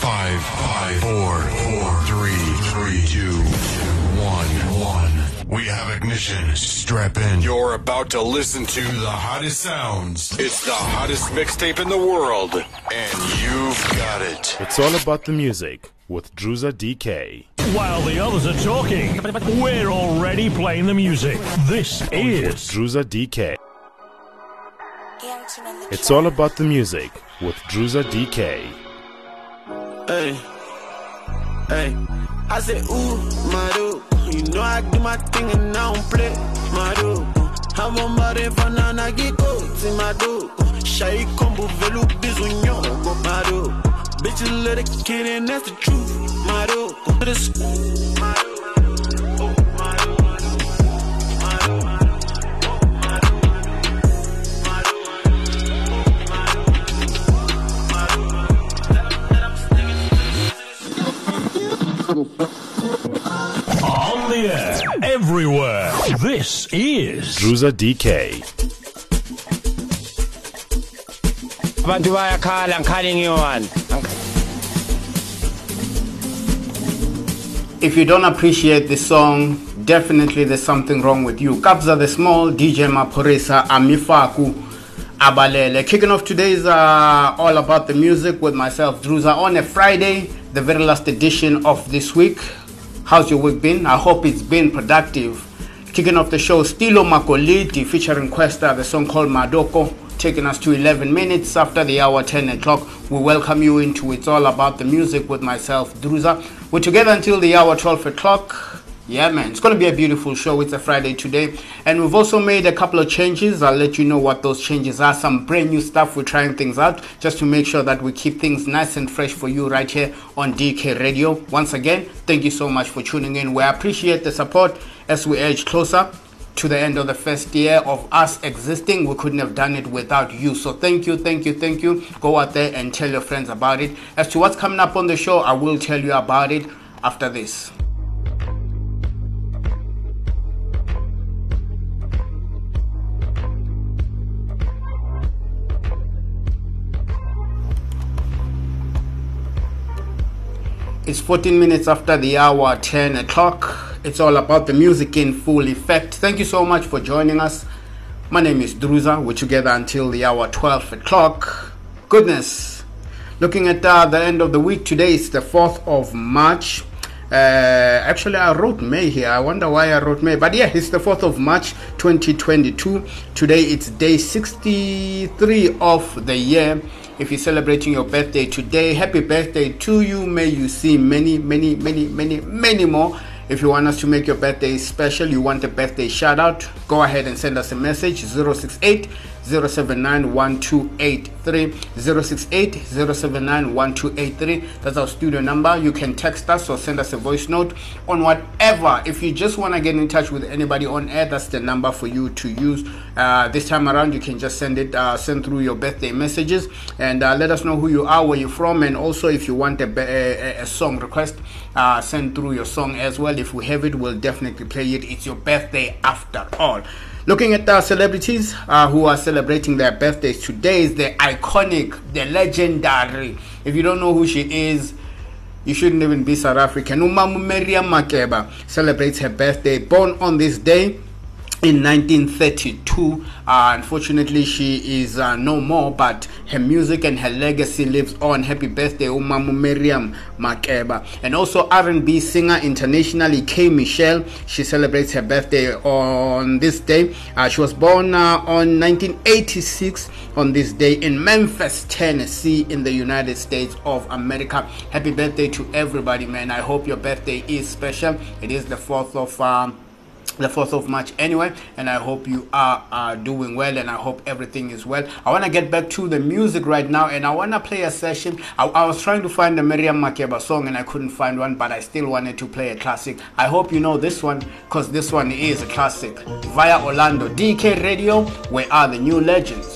Five, five, four, four, three, three, two, one, one. We have ignition. Strap in. You're about to listen to the hottest sounds. It's the hottest mixtape in the world, and you've got it. It's all about the music with Druza DK. While the others are talking, we're already playing the music. This is Druza DK. It's all about the music with Druza DK. Hey, hey. I said, ooh, dude. You know I do my thing and I don't play, dude. I'm on my fanana giko, see my dude. Shy combo velu bizunyo, dude. Bitches let it kid in, that's the truth, my dude. To on the air, everywhere. This is Druza DK. abantu bayakhala ngikhali ngiyi-one If you don't appreciate the song, definitely there's something wrong with you. Kabza De Small, DJ Maphorisa, Amifaku, Abalele. Kicking off today's uh, All About the Music with myself, Druza, on a Friday, the very last edition of this week. How's your week been? I hope it's been productive. Kicking off the show, Stilo Magolide featuring Kwesta, the song called Madoko, taking us to 11 minutes after the hour 10 o'clock. We welcome you into It's All About the Music with myself, Druza. We're together until the hour 12 o'clock. Yeah, man, it's going to be a beautiful show. It's a Friday today. And we've also made a couple of changes. I'll let you know what those changes are. Some brand new stuff. We're trying things out just to make sure that we keep things nice and fresh for you right here on DK Radio. Once again, thank you so much for tuning in. We appreciate the support as we edge closer to the end of the first year of us existing. We couldn't have done it without you. So thank you, thank you, thank you. Go out there and tell your friends about it. As to what's coming up on the show, I will tell you about it after this. It's 14 minutes after the hour 10 o'clock. It's all about the music in full effect. Thank you so much for joining us. My name is Druza. We're together until the hour 12 o'clock. Goodness. Looking at uh, the end of the week, today is the 4th of March. Uh, actually, I wrote May here. I wonder why I wrote May. But yeah, it's the 4th of March 2022. Today it's day 63 of the year. If you're celebrating your birthday today, happy birthday to you. May you see many, many, many, many, many more. If you want us to make your birthday special, you want a birthday shout out, go ahead and send us a message 068 079 1283. 068 That's our studio number. You can text us or send us a voice note on whatever. If you just want to get in touch with anybody on air, that's the number for you to use. Uh, this time around, you can just send it, uh, send through your birthday messages and uh, let us know who you are, where you're from, and also if you want a, a, a song request, uh, send through your song as well. If we have it, we'll definitely play it. It's your birthday after all. Looking at the celebrities uh, who are celebrating their birthdays today is the iconic, the legendary. If you don't know who she is, you shouldn't even be South African. Umamu Miriam Makeba celebrates her birthday, born on this day in 1932. Uh, unfortunately, she is uh, no more, but her music and her legacy lives on. Happy birthday, Umamu Miriam Makeba. And also R&B singer internationally, K. Michelle. She celebrates her birthday on this day. Uh, she was born uh, on 1986 on this day in Memphis, Tennessee, in the United States of America. Happy birthday to everybody, man. I hope your birthday is special. It is the 4th of... Um, the 4th of March anyway and I hope you are doing well and I hope everything is well. I want to get back to the music right now and I want to play a session. I, I was trying to find a Miriam Makeba song and I couldn't find one but I still wanted to play a classic. I hope you know this one because this one is a classic. Via Orlando DK Radio where are the new legends